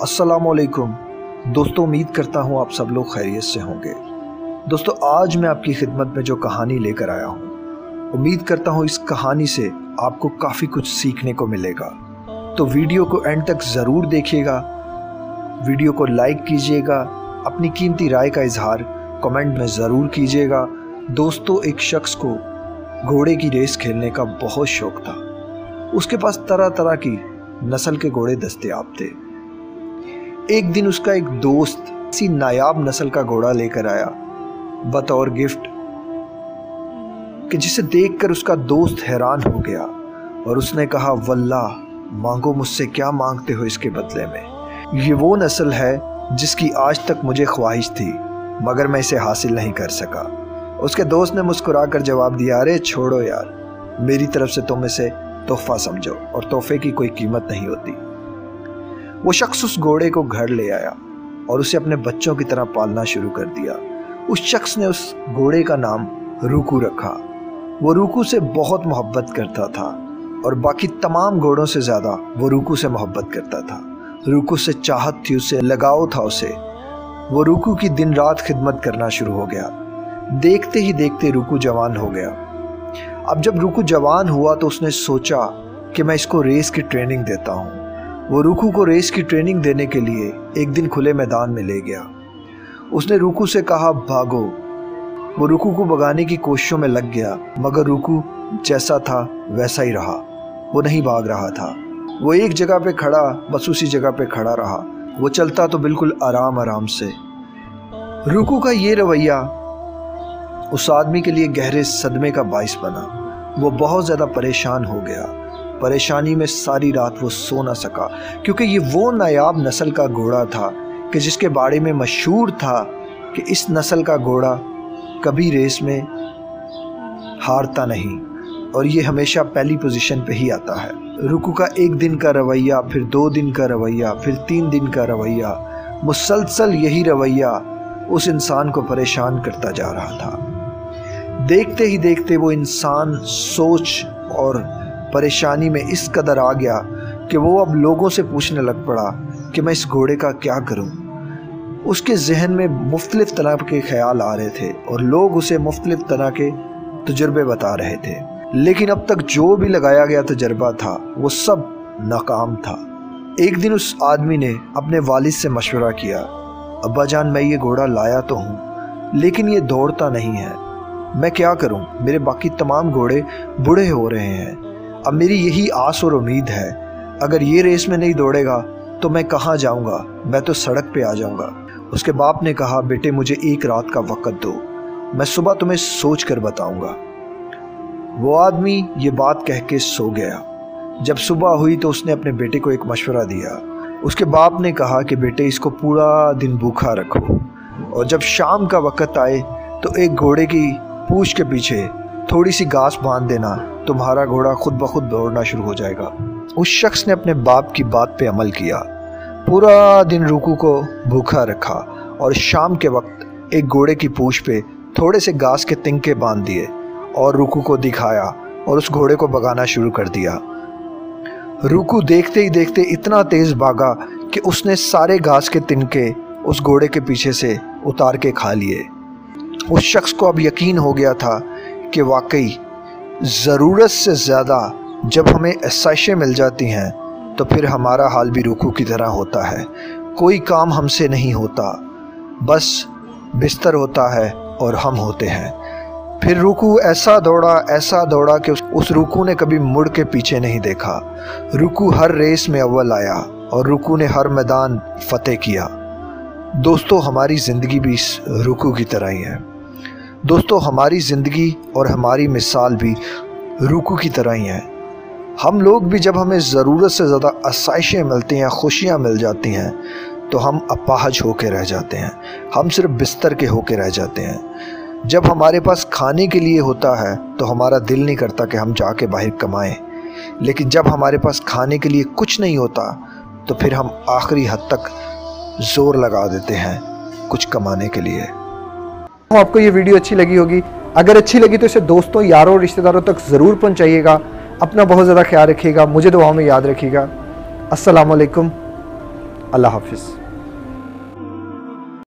السلام علیکم۔ دوستو، امید کرتا ہوں آپ سب لوگ خیریت سے ہوں گے۔ دوستو، آج میں آپ کی خدمت میں جو کہانی لے کر آیا ہوں، امید کرتا ہوں اس کہانی سے آپ کو کافی کچھ سیکھنے کو ملے گا۔ تو ویڈیو کو اینڈ تک ضرور دیکھیے گا۔ ویڈیو کو لائک کیجیے گا۔ اپنی قیمتی رائے کا اظہار کمنٹ میں ضرور کیجیے گا۔ دوستو، ایک شخص کو گھوڑے کی ریس کھیلنے کا بہت شوق تھا۔ اس کے پاس طرح طرح کی نسل کے گھوڑے دستیاب تھے۔ ایک دن اس کا ایک دوست کسی نایاب نسل کا گھوڑا لے کر آیا، بطور گفٹ، کہ جسے دیکھ کر اس کا دوست حیران ہو گیا اور اس نے کہا، واللہ، مانگو مجھ سے کیا مانگتے ہو اس کے بدلے میں؟ یہ وہ نسل ہے جس کی آج تک مجھے خواہش تھی، مگر میں اسے حاصل نہیں کر سکا۔ اس کے دوست نے مسکرا کر جواب دیا، ارے، چھوڑو یار، میری طرف سے تم اسے تحفہ سمجھو اور تحفے کی کوئی قیمت نہیں ہوتی۔ وہ شخص اس گھوڑے کو گھر لے آیا اور اسے اپنے بچوں کی طرح پالنا شروع کر دیا۔ اس شخص نے اس گھوڑے کا نام روکو رکھا۔ وہ روکو سے بہت محبت کرتا تھا اور باقی تمام گھوڑوں سے زیادہ وہ روکو سے محبت کرتا تھا۔ روکو سے چاہت تھی اسے، لگاؤ تھا اسے۔ وہ روکو کی دن رات خدمت کرنا شروع ہو گیا۔ دیکھتے ہی دیکھتے روکو جوان ہو گیا۔ اب جب روکو جوان ہوا تو اس نے سوچا کہ میں اس کو ریس کی ٹریننگ دیتا ہوں۔ وہ روکو کو ریس کی ٹریننگ دینے کے لیے ایک دن کھلے میدان میں لے گیا۔ اس نے روکو سے کہا، بھاگو۔ وہ روکو کو بگانے کی کوششوں میں لگ گیا، مگر روکو جیسا تھا ویسا ہی رہا۔ وہ نہیں بھاگ رہا تھا۔ وہ ایک جگہ پہ کھڑا، بس اسی جگہ پہ کھڑا رہا۔ وہ چلتا تو بالکل آرام آرام سے۔ روکو کا یہ رویہ اس آدمی کے لیے گہرے صدمے کا باعث بنا۔ وہ بہت زیادہ پریشان ہو گیا۔ پریشانی میں ساری رات وہ سو نہ سکا، کیونکہ یہ وہ نایاب نسل کا گھوڑا تھا کہ جس کے بارے میں مشہور تھا کہ اس نسل کا گھوڑا کبھی ریس میں ہارتا نہیں۔ اور یہ ہمیشہ پہلی پوزیشن پہ ہی آتا ہے۔ رکو کا ایک دن کا رویہ، پھر دو دن کا رویہ، پھر تین دن کا رویہ۔ مسلسل یہی رویہ اس انسان کو پریشان کرتا جا رہا تھا۔ دیکھتے ہی دیکھتے وہ انسان سوچ اور پریشانی میں اس قدر آ گیا کہ وہ اب لوگوں سے پوچھنے لگ پڑا کہ میں اس گھوڑے کا کیا کروں۔ اس کے ذہن میں مختلف طرح کے خیال آ رہے تھے اور لوگ اسے مختلف طرح کے تجربے بتا رہے تھے۔ لیکن اب تک جو بھی لگایا گیا تجربہ تھا، وہ سب ناکام تھا۔ ایک دن اس آدمی نے اپنے والد سے مشورہ کیا، ابا جان، میں یہ گھوڑا لایا تو ہوں، لیکن یہ دوڑتا نہیں ہے۔ میں کیا کروں؟ میرے باقی تمام گھوڑے بڑھے ہو رہے ہیں۔ اب میری یہی آس اور امید ہے۔ اگر یہ ریس میں نہیں دوڑے گا، تو میں کہاں جاؤں گا؟ میں تو سڑک پہ آ جاؤں گا۔ اس کے باپ نے کہا، بیٹے، مجھے ایک رات کا وقت دو۔ میں صبح تمہیں سوچ کر بتاؤں گا۔ وہ آدمی یہ بات کہہ کے سو گیا۔ جب صبح ہوئی تو اس نے اپنے بیٹے کو ایک مشورہ دیا۔ اس کے باپ نے کہا کہ، بیٹے، اس کو پورا دن بھوکھا رکھو۔ اور جب شام کا وقت آئے تو ایک گھوڑے کی پوچھ کے پیچھے تھوڑی سی گاس باندھ دینا، تمہارا گھوڑا خود بخود دوڑنا شروع ہو جائے گا۔ اس شخص نے اپنے باپ کی بات پہ عمل کیا۔ پورا دن روکو کو بھوکھا رکھا اور شام کے وقت ایک گھوڑے کی پوچھ پہ تھوڑے سے گاس کے تنکے باندھ دیے اور روکو کو دکھایا اور اس گھوڑے کو بگانا شروع کر دیا۔ روکو دیکھتے ہی دیکھتے اتنا تیز بھاگا کہ اس نے سارے گھاس کے تنکے اس گھوڑے کے پیچھے سے اتار کے کھا لیے۔ اس شخص کو اب یقین ہو گیا تھا کہ واقعی ضرورت سے زیادہ جب ہمیں اسائشیں مل جاتی ہیں، تو پھر ہمارا حال بھی روکو کی طرح ہوتا ہے۔ کوئی کام ہم سے نہیں ہوتا، بس بستر ہوتا ہے اور ہم ہوتے ہیں۔ پھر روکو ایسا دوڑا ایسا دوڑا کہ اس روکو نے کبھی مڑ کے پیچھے نہیں دیکھا۔ روکو ہر ریس میں اول آیا اور روکو نے ہر میدان فتح کیا۔ دوستو، ہماری زندگی بھی اس روکو کی طرح ہی ہے۔ دوستو، ہماری زندگی اور ہماری مثال بھی روکو کی طرح ہی ہیں۔ ہم لوگ بھی جب ہمیں ضرورت سے زیادہ آسائشیں ملتی ہیں، خوشیاں مل جاتی ہیں، تو ہم اپاہج ہو کے رہ جاتے ہیں۔ ہم صرف بستر کے ہو کے رہ جاتے ہیں۔ جب ہمارے پاس کھانے کے لیے ہوتا ہے، تو ہمارا دل نہیں کرتا کہ ہم جا کے باہر کمائیں۔ لیکن جب ہمارے پاس کھانے کے لیے کچھ نہیں ہوتا، تو پھر ہم آخری حد تک زور لگا دیتے ہیں کچھ کمانے کے لیے۔ آپ کو یہ ویڈیو اچھی لگی ہوگی۔ اگر اچھی لگی تو اسے دوستوں، یاروں رشتہ داروں تک ضرور پہنچائیے گا۔ اپنا بہت زیادہ خیال رکھیے گا، مجھے دعاؤں میں یاد رکھیے گا۔ السلام علیکم۔ اللہ حافظ۔